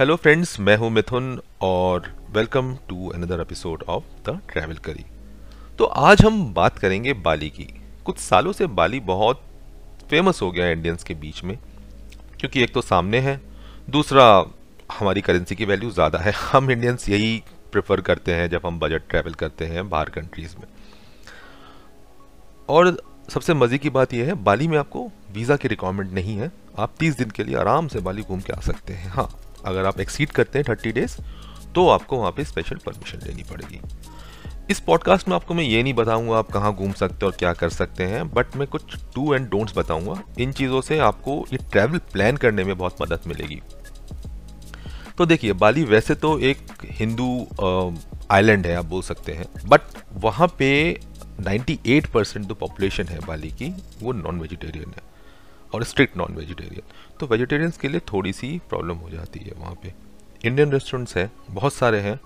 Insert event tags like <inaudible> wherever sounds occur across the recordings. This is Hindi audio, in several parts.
हेलो फ्रेंड्स मैं हूँ मिथुन और welcome to another episode of the travel curry तो आज हम बात करेंगे बाली की। कुछ सालों से बाली बहुत फ़ेमस हो गया है इंडियंस के बीच में, क्योंकि एक तो सामने है, दूसरा हमारी करेंसी की वैल्यू ज़्यादा है। <laughs> हम इंडियंस यही प्रेफर करते हैं जब हम बजट ट्रैवल करते हैं बाहर कंट्रीज़ में। और सबसे मज़े की बात यह है, बाली में आपको वीज़ा की रिक्वायरमेंट नहीं है। आप 30 दिन के लिए आराम से बाली घूम के आ सकते हैं। हाँ अगर आप एक्सीड करते हैं थर्टी डेज़ तो आपको वहाँ पे स्पेशल परमिशन लेनी पड़ेगी। इस पॉडकास्ट में आपको मैं ये नहीं बताऊँगा आप कहाँ घूम सकते हैं और क्या कर सकते हैं बट मैं कुछ टू एंड डोंट्स बताऊँगा। इन चीज़ों से आपको ये ट्रैवल प्लान करने में बहुत मदद मिलेगी। तो देखिए, बाली वैसे तो एक हिंदू आइलैंड है आप बोल सकते हैं बट वहाँ पे 98 परसेंट जो पॉपुलेशन है बाली की, वो नॉन वेजिटेरियन है। और स्ट्रिक्ट नॉन वेजिटेरियन तो वेजिटेरियंस के लिए थोड़ी सी प्रॉब्लम हो जाती है वहाँ पे. इंडियन रेस्टोरेंट्स हैं बहुत सारे हैं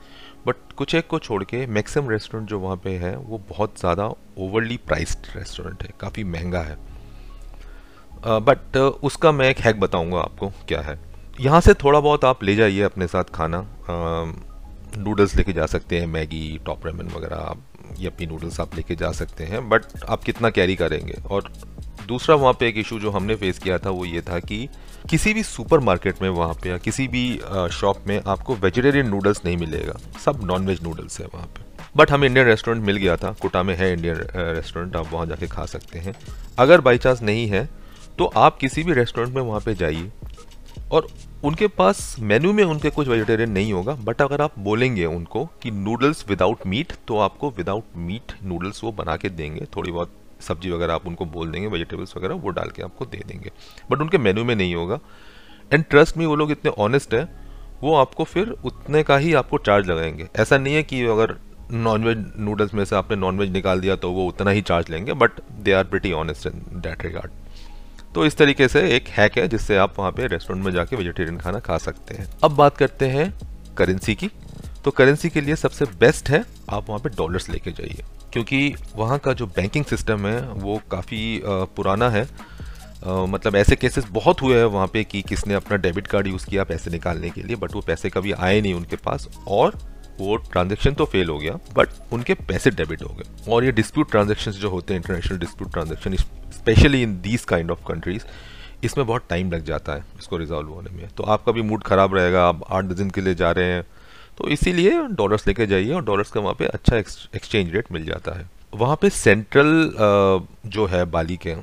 बट कुछ एक को छोड़ के मैक्सिमम रेस्टोरेंट जो वहाँ पे है वो बहुत ज़्यादा ओवरली प्राइस्ड रेस्टोरेंट है काफ़ी महँगा है. बट uh, uh, उसका मैं एक हैक बताऊँगा आपको क्या है. यहाँ से थोड़ा बहुत आप ले जाइए अपने साथ खाना. नूडल्स uh, लेके जा सकते हैं मैगी टॉप रेमन वगैरह यपी नूडल्स आप लेके जा सकते हैं बट आप कितना कैरी करेंगे? और दूसरा वहाँ पे एक इशू जो हमने फेस किया था, वो ये था कि किसी भी सुपर मार्केट में वहाँ पे या किसी भी शॉप में आपको वेजिटेरियन नूडल्स नहीं मिलेगा। सब नॉन वेज नूडल्स है वहाँ पे। बट हमें इंडियन रेस्टोरेंट मिल गया था। कोटा में है इंडियन रेस्टोरेंट आप वहाँ जाके खा सकते हैं। अगर बाई चांस नहीं है तो आप किसी भी रेस्टोरेंट में वहाँ पे जाइए। और उनके पास मेन्यू में उनके कुछ वेजिटेरियन नहीं होगा बट अगर आप बोलेंगे उनको कि नूडल्स विदाउट मीट तो आपको विदाउट मीट नूडल्स वो बना के देंगे। थोड़ी बहुत सब्ज़ी वगैरह आप उनको बोल देंगे वेजिटेबल्स वगैरह, वो डाल के आपको दे देंगे। बट उनके मेन्यू में नहीं होगा। एंड ट्रस्ट में वो लोग इतने ऑनेस्ट है, वो आपको फिर उतने का ही आपको चार्ज लगाएँगे। ऐसा नहीं है कि अगर नॉनवेज नूडल्स में से आपने नॉनवेज निकाल दिया तो वो उतना ही चार्ज लेंगे but they are pretty honest in that regard तो इस तरीके से एक हैक है, जिससे आप वहाँ पे रेस्टोरेंट में जाके वेजिटेरियन खाना खा सकते हैं। अब बात करते हैं करेंसी की। तो करेंसी के लिए सबसे बेस्ट है, आप वहाँ पे डॉलर्स लेके जाइए। क्योंकि वहाँ का जो बैंकिंग सिस्टम है, वो काफ़ी पुराना है। मतलब ऐसे केसेस बहुत हुए हैं वहाँ पे कि किसने अपना डेबिट कार्ड यूज़ किया पैसे निकालने के लिए बट वो पैसे कभी आए नहीं उनके पास। और वो ट्रांजेक्शन तो फेल हो गया बट उनके पैसे डेबिट हो गए। और ये डिस्प्यूट ट्रांजेक्शन जो होते हैं international dispute transaction specially in these kind of countries इसमें बहुत टाइम लग जाता है इसको रिजॉल्व होने में। तो आपका भी मूड ख़राब रहेगा, आप आठ दस दिन के लिए जा रहे हैं तो इसीलिए डॉलर्स लेके जाइए और डॉलर्स का वहाँ पे अच्छा एक्सचेंज रेट मिल जाता है। वहाँ पे सेंट्रल जो है बाली के,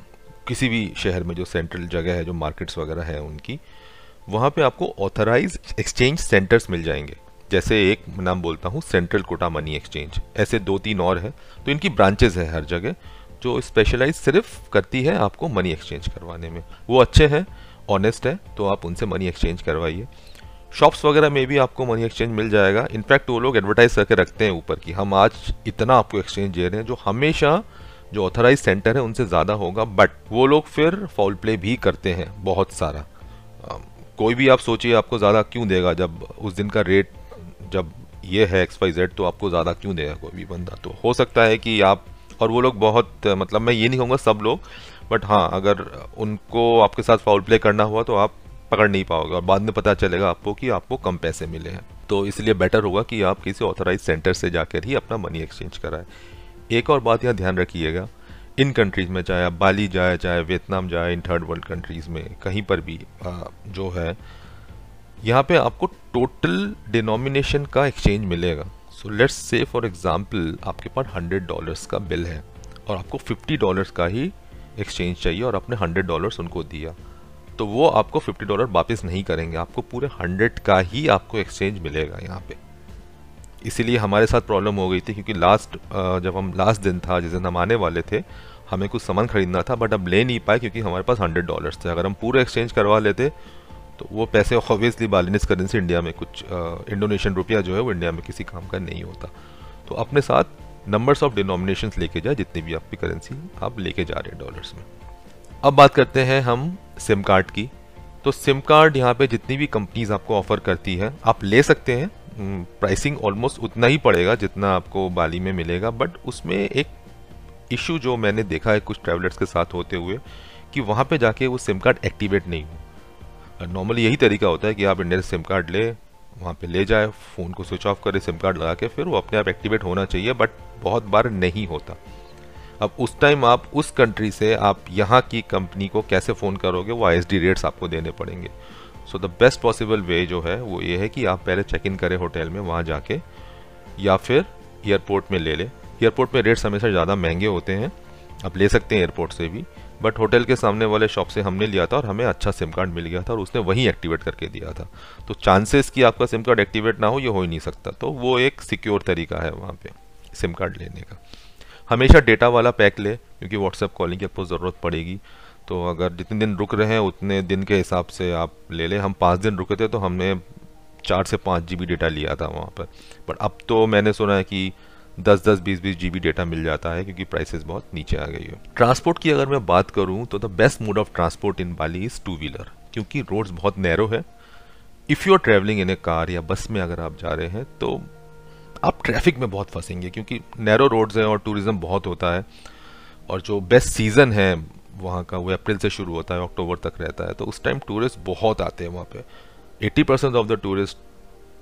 किसी भी शहर में जो सेंट्रल जगह है, जो मार्केट्स वगैरह है उनकी, वहाँ पे आपको ऑथराइज एक्सचेंज सेंटर्स मिल जाएँगे। जैसे एक नाम बोलता हूँ सेंट्रल कोटा मनी एक्सचेंज ऐसे दो तीन और है तो इनकी ब्रांचेज है हर जगह, जो स्पेशलाइज सिर्फ़ करती है आपको मनी एक्सचेंज करवाने में। वो अच्छे हैं ऑनेस्ट है तो आप उनसे मनी एक्सचेंज करवाइए। शॉप्स वगैरह में भी आपको मनी एक्सचेंज मिल जाएगा। इनफैक्ट वो लोग एडवर्टाइज करके रखते हैं ऊपर कि हम आज इतना आपको एक्सचेंज दे रहे हैं, जो हमेशा जो ऑथराइज सेंटर है, उनसे ज़्यादा होगा। बट वो लोग फिर फाउल प्ले भी करते हैं बहुत सारा। कोई भी आप सोचिए, आपको ज़्यादा क्यों देगा? जब उस दिन का रेट जब ये है एक्स वाई जेड तो आपको ज़्यादा क्यों देगा कोई भी बंदा? तो हो सकता है कि आप, और वो लोग बहुत मतलब मैं ये नहीं कहूँगा सब लोग बट हाँ अगर उनको आपके साथ फाउल प्ले करना हुआ तो आप पकड़ नहीं पाओगे और बाद में पता चलेगा आपको कि आपको कम पैसे मिले हैं। तो इसलिए बेटर होगा कि आप किसी ऑथराइज सेंटर से जाकर ही अपना मनी एक्सचेंज कराएँ। एक और बात यहाँ ध्यान रखिएगा। इन कंट्रीज़ में, चाहे आप बाली जाए, चाहे वियतनाम जाए, इन थर्ड वर्ल्ड कंट्रीज़ में, कहीं पर भी जो है, यहाँ पे आपको टोटल डिनोमिनेशन का एक्सचेंज मिलेगा। So let's say for example आपके पास हंड्रेड डॉलर्स का बिल है और आपको फिफ्टी डॉलर्स का ही एक्सचेंज चाहिए और आपने हंड्रेड डॉलर्स उनको दिया। तो वो आपको फिफ्टी डॉलर वापस नहीं करेंगे। आपको पूरे हंड्रेड का ही आपको एक्सचेंज मिलेगा यहाँ पे। इसीलिए हमारे साथ प्रॉब्लम हो गई थी क्योंकि लास्ट जब हम लास्ट दिन था, जिस दिन हम आने वाले थे, हमें कुछ सामान खरीदना था बट अब ले नहीं पाए क्योंकि हमारे पास हंड्रेड डॉलर्स थे। अगर हम पूरे एक्सचेंज करवा लेते तो वो पैसे ऑब्वियसली बालिनिस करेंसी इंडिया में कुछ इंडोनेशियन रुपया जो है वो इंडिया में किसी काम का नहीं होता। तो अपने साथ नंबर्स ऑफ़ डिनोमिनेशन लेके जाए, जितनी भी आपकी करेंसी आप लेके जा रहे हैं डॉलर्स में। अब बात करते हैं हम सिम कार्ड की। तो सिम कार्ड यहाँ पे जितनी भी कंपनीज़ आपको ऑफ़र करती है, आप ले सकते हैं। प्राइसिंग ऑलमोस्ट उतना ही पड़ेगा जितना आपको बाली में मिलेगा। बट उसमें एक इशू जो मैंने देखा है कुछ ट्रैवलर्स के साथ होते हुए, कि वहाँ पे जाके वो सिम कार्ड एक्टिवेट नहीं हो नॉर्मली यही तरीका होता है कि आप इंडिया सिम कार्ड ले, वहाँ पे ले जाए, फ़ोन को स्विच ऑफ़ करे, सिम कार्ड लगा के, फिर वो अपने आप एक्टिवेट होना चाहिए, बट बहुत बार नहीं होता। अब उस टाइम आप उस कंट्री से आप यहाँ की कंपनी को कैसे फ़ोन करोगे, वो आई रेट्स आपको देने पड़ेंगे। So the best possible way जो है, वो ये है कि आप पहले चेक इन करें होटल में, वहाँ जाके, या फिर एयरपोर्ट में ले लें। एयरपोर्ट में रेट्स हमेशा ज़्यादा महँगे होते हैं, आप ले सकते हैं एयरपोर्ट से भी बट होटल के सामने वाले शॉप से हमने लिया था और हमें अच्छा सिम कार्ड मिल गया था और उसने वहीं एक्टिवेट करके दिया था। तो चांसेस कि आपका सिम कार्ड एक्टिवेट ना हो, ये हो ही नहीं सकता। तो वो एक सिक्योर तरीका है वहाँ पे सिम कार्ड लेने का। हमेशा डेटा वाला पैक ले, क्योंकि व्हाट्सएप कॉलिंग की आपको ज़रूरत पड़ेगी। तो अगर जितने दिन रुक रहे हैं, उतने दिन के हिसाब से आप ले लें। हम पाँच दिन रुके थे तो हमने चार से पाँच जी डेटा लिया था वहाँ पर। बट अब तो मैंने सुना है कि दस दस, बीस बीस जी डेटा मिल जाता है, क्योंकि प्राइसेस बहुत नीचे आ गई है। ट्रांसपोर्ट की अगर मैं बात करूँ तो the best mode of transport in Bali is two wheeler क्योंकि रोड्स बहुत नैरो है। If you are travelling in a car या बस में अगर आप जा रहे हैं तो आप ट्रैफ़िक में बहुत फंसेंगे, क्योंकि नैरो रोड्स हैं और टूरिज़्म बहुत होता है। और जो बेस्ट सीज़न है वहाँ का, वो अप्रैल से शुरू होता है अक्टूबर तक रहता है। तो उस टाइम टूरिस्ट बहुत आते हैं वहाँ पे। 80 percent of the tourist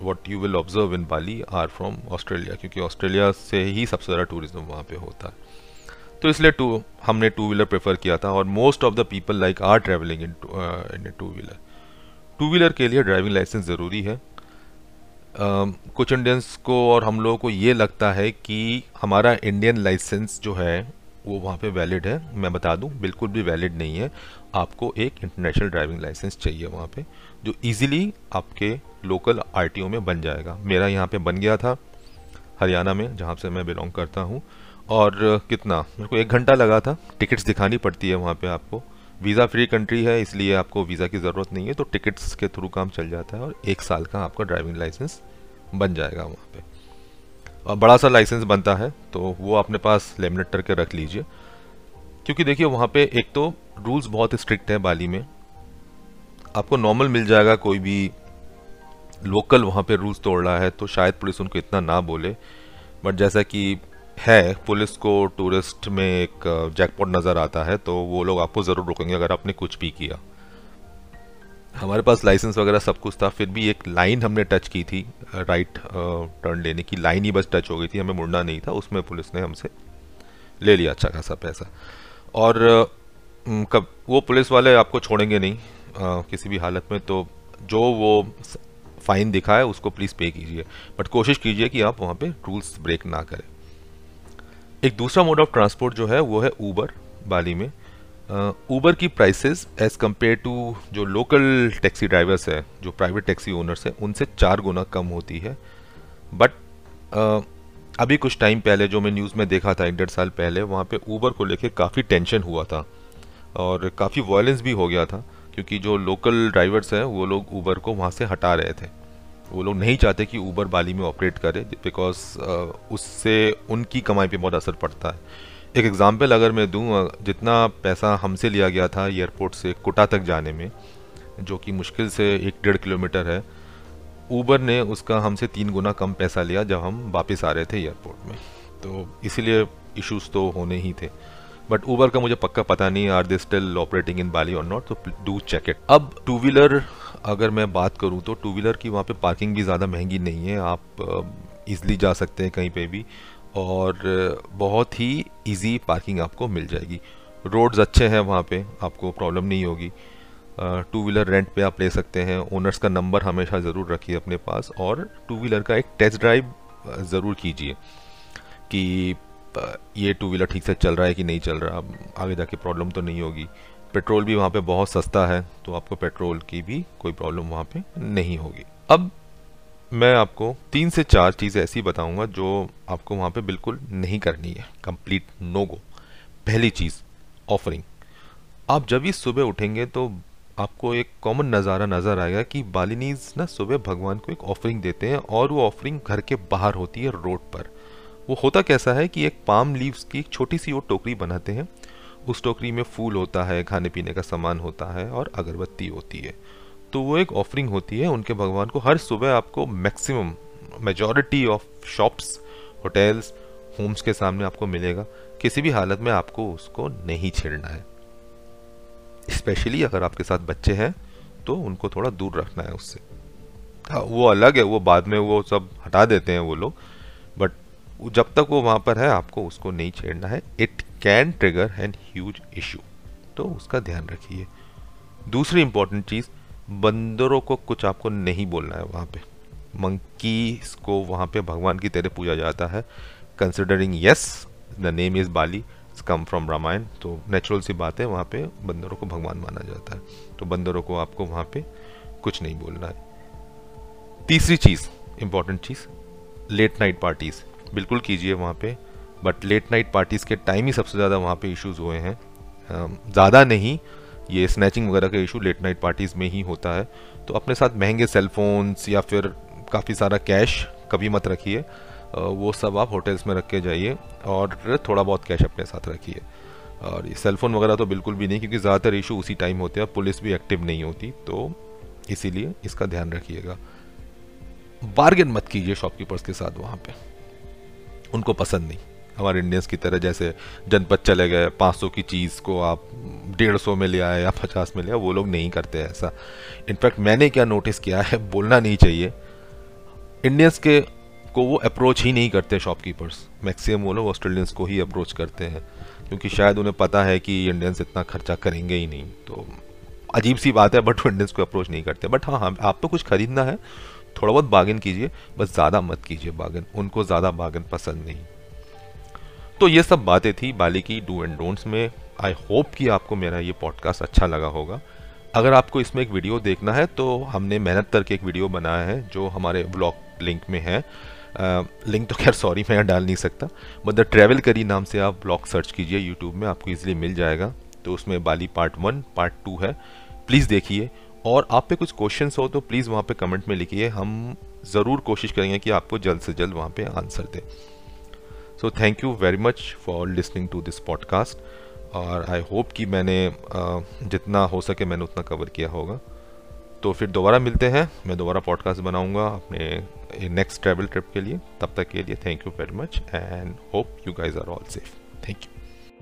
what you will observe in Bali are from Australia क्योंकि ऑस्ट्रेलिया से ही सबसे ज़्यादा टूरिज़्म वहाँ पे होता है। तो इसलिए टू हमने टू व्हीलर प्रेफर किया था और most of the people like are travelling in two wheeler two wheeler के लिए ड्राइविंग लाइसेंस ज़रूरी है। कुछ इंडियंस को और हम लोगों को ये लगता है कि हमारा इंडियन लाइसेंस जो है, वो वहाँ पे वैलिड है। मैं बता दूँ, बिल्कुल भी वैलिड नहीं है। आपको एक इंटरनेशनल ड्राइविंग लाइसेंस चाहिए वहाँ पे, जो इजीली आपके लोकल आरटीओ में बन जाएगा। मेरा यहाँ पे बन गया था, हरियाणा में, जहाँ से मैं बिलोंग करता हूँ। और कितना, मेरे को एक घंटा लगा था। टिकट्स दिखानी पड़ती है वहाँ पे आपको। वीज़ा फ्री कंट्री है, इसलिए आपको वीज़ा की ज़रूरत नहीं है तो टिकट्स के थ्रू काम चल जाता है और एक साल का आपका ड्राइविंग लाइसेंस बन जाएगा वहाँ पे। और बड़ा सा लाइसेंस बनता है तो वो अपने पास लेमिनेट करके रख लीजिए। क्योंकि देखिए, वहाँ पे एक तो रूल्स बहुत स्ट्रिक्ट है बाली में। आपको नॉर्मल मिल जाएगा कोई भी लोकल वहाँ पे रूल्स तोड़ रहा है तो शायद पुलिस उनको इतना ना बोले। बट जैसा कि है पुलिस को टूरिस्ट में एक जैकपॉट नज़र आता है तो वो लोग आपको ज़रूर रोकेंगे अगर आपने कुछ भी किया। हमारे पास लाइसेंस वगैरह सब कुछ था फिर भी एक लाइन हमने टच की थी राइट टर्न लेने की। लाइन ही बस टच हो गई थी हमें मुड़ना नहीं था उसमें पुलिस ने हमसे ले लिया अच्छा खासा पैसा। और कब वो पुलिस वाले आपको छोड़ेंगे नहीं आ, किसी भी हालत में तो जो वो फाइन दिखाए उसको प्लीज़ पे कीजिए। बट कोशिश कीजिए कि आप वहाँ पे रूल्स ब्रेक ना करें। एक दूसरा मोड ऑफ़ ट्रांसपोर्ट जो है वो है ऊबर बाली में। ऊबर की प्राइसेस एज कंपेयर टू जो लोकल टैक्सी ड्राइवर्स है जो प्राइवेट टैक्सी ओनर्स हैं उनसे चार गुना कम होती है। बट uh, अभी कुछ टाइम पहले जो मैं न्यूज़ में देखा था एक डेढ़ साल पहले वहाँ पे ऊबर को लेके काफ़ी टेंशन हुआ था। और काफ़ी वायलेंस भी हो गया था क्योंकि जो लोकल ड्राइवर्स हैं वो लोग ऊबर को वहाँ से हटा रहे थे। वो लोग नहीं चाहते कि ऊबर बाली में ऑपरेट करे बिकॉज़ uh, उससे उनकी कमाई पे बहुत असर पड़ता है। एक एग्ज़ाम्पल अगर मैं दूँ जितना पैसा हमसे लिया गया था एयरपोर्ट से कोटा तक जाने में जो कि मुश्किल से एक डेढ़ किलोमीटर है ऊबर ने उसका हमसे तीन गुना कम पैसा लिया जब हम वापस आ रहे थे एयरपोर्ट में। तो इसीलिए इश्यूज़ तो होने ही थे। बट ऊबर का मुझे पक्का पता नहीं are they still operating in Bali और नॉट तो डू चेक इट अब टू व्हीलर अगर मैं बात करूँ तो टू व्हीलर की वहाँ पे पार्किंग भी ज़्यादा महँगी नहीं है। आप ईज़िली जा सकते हैं कहीं पे भी और बहुत ही इजी पार्किंग आपको मिल जाएगी। रोड्स अच्छे हैं वहाँ पे, आपको प्रॉब्लम नहीं होगी। टू व्हीलर रेंट पे आप ले सकते हैं। ओनर्स का नंबर हमेशा ज़रूर रखिए अपने पास और टू व्हीलर का एक टेस्ट ड्राइव ज़रूर कीजिए कि ये टू व्हीलर ठीक से चल रहा है कि नहीं चल रहा। आगे जाके प्रॉब्लम तो नहीं होगी। पेट्रोल भी वहाँ पे बहुत सस्ता है तो आपको पेट्रोल की भी कोई प्रॉब्लम वहाँ पे नहीं होगी। अब मैं आपको तीन से चार चीज़ें ऐसी बताऊँगा जो आपको वहाँ पे बिल्कुल नहीं करनी है। कंप्लीट नो गो पहली चीज़ ऑफरिंग आप जब भी सुबह उठेंगे तो आपको एक कॉमन नज़ारा नज़र आएगा कि बालिनीज ना सुबह भगवान को एक ऑफरिंग देते हैं और वो ऑफरिंग घर के बाहर होती है रोड पर। वो होता कैसा है कि एक पाम लीव्स की एक छोटी सी वो टोकरी बनाते हैं उस टोकरी में फूल होता है, खाने पीने का सामान होता है और अगरबत्ती होती है। तो वो एक ऑफरिंग होती है, उनके भगवान को हर सुबह आपको maximum majority of shops hotels homes के सामने आपको मिलेगा। किसी भी हालत में आपको उसको नहीं छेड़ना है। स्पेशली अगर आपके साथ बच्चे हैं तो उनको थोड़ा दूर रखना है उससे। हाँ वो अलग है, वो बाद में वो सब हटा देते हैं वो लोग। बट जब तक वो वहाँ पर है, आपको उसको नहीं छेड़ना है। It can trigger an huge issue तो उसका ध्यान रखिए। दूसरी इंपॉर्टेंट चीज़, बंदरों को कुछ आपको नहीं बोलना है वहाँ पे। मंकी को वहाँ पे भगवान की तरह पूजा जाता है। Considering yes the name is Bali come from Ramayana तो नेचुरल सी बात है, वहाँ पे बंदरों को भगवान माना जाता है। तो बंदरों को आपको वहाँ पे कुछ नहीं बोलना है। तीसरी चीज़ इंपॉर्टेंट चीज़ लेट नाइट पार्टीज़ बिल्कुल कीजिए वहाँ पे। बट लेट नाइट पार्टीज़ के टाइम ही सबसे ज़्यादा वहाँ पे इश्यूज़ हुए हैं। ज़्यादा नहीं, ये स्नैचिंग वगैरह का इशू लेट नाइट पार्टीज़ में ही होता है। तो अपने साथ महँगे सेलफोन्स या फिर काफ़ी सारा कैश कभी मत रखिए। वो सब आप होटल्स में रख के जाइए और थोड़ा बहुत कैश अपने साथ रखिए। और ये सेलफोन वगैरह तो बिल्कुल भी नहीं, क्योंकि ज़्यादातर इशू उसी टाइम होते हैं पुलिस भी एक्टिव नहीं होती। तो इसीलिए इसका ध्यान रखिएगा। बार्गेन मत कीजिए शॉपकीपर्स के साथ वहाँ पे। उनको पसंद नहीं। हमारे इंडियंस की तरह जैसे जनपद चले गए 500 की चीज़ को आप डेढ़ सौ में ले आए या पचास में ले आए, वो लोग नहीं करते ऐसा। इनफैक्ट मैंने क्या नोटिस किया है, बोलना नहीं चाहिए। इंडियंस के को वो अप्रोच ही नहीं करते शॉपकीपर्स मैक्सिमम वो लोग ऑस्ट्रेलियंस को ही अप्रोच करते हैं, क्योंकि शायद उन्हें पता है कि इंडियंस इतना खर्चा करेंगे ही नहीं। तो अजीब सी बात है बट वो इंडियंस को अप्रोच नहीं करते। बट हाँ हाँ आप तो कुछ खरीदना है थोड़ा बहुत बागन कीजिए, बस ज़्यादा मत कीजिए बागन उनको ज़्यादा बागन पसंद नहीं। तो ये सब बातें थी बाली की डू एंड डोंट्स में। आई होप कि आपको मेरा ये पॉडकास्ट अच्छा लगा होगा। अगर आपको इसमें एक वीडियो देखना है तो हमने मेहनत करके एक वीडियो बनाया है, जो हमारे ब्लॉग लिंक में है। लिंक तो खैर सॉरी मैं डाल नहीं सकता। द ट्रैवल करी नाम से आप ब्लॉग सर्च कीजिए यूट्यूब में आपको इजीली मिल जाएगा। तो उसमें Bali part one part two है। प्लीज़ देखिए। और आप पे कुछ क्वेश्चंस हो तो प्लीज़ वहाँ पे कमेंट में लिखिए। हम ज़रूर कोशिश करेंगे कि आपको जल्द से जल्द वहाँ पे आंसर दें। So thank you very much for listening to this podcast और आई होप कि मैंने जितना हो सके मैंने उतना कवर किया होगा। तो फिर दोबारा मिलते हैं। मैं दोबारा पॉडकास्ट बनाऊँगा अपने नेक्स्ट ट्रैवल ट्रिप के लिए। तब तक के लिए thank you very much and hope you guys are all safe thank you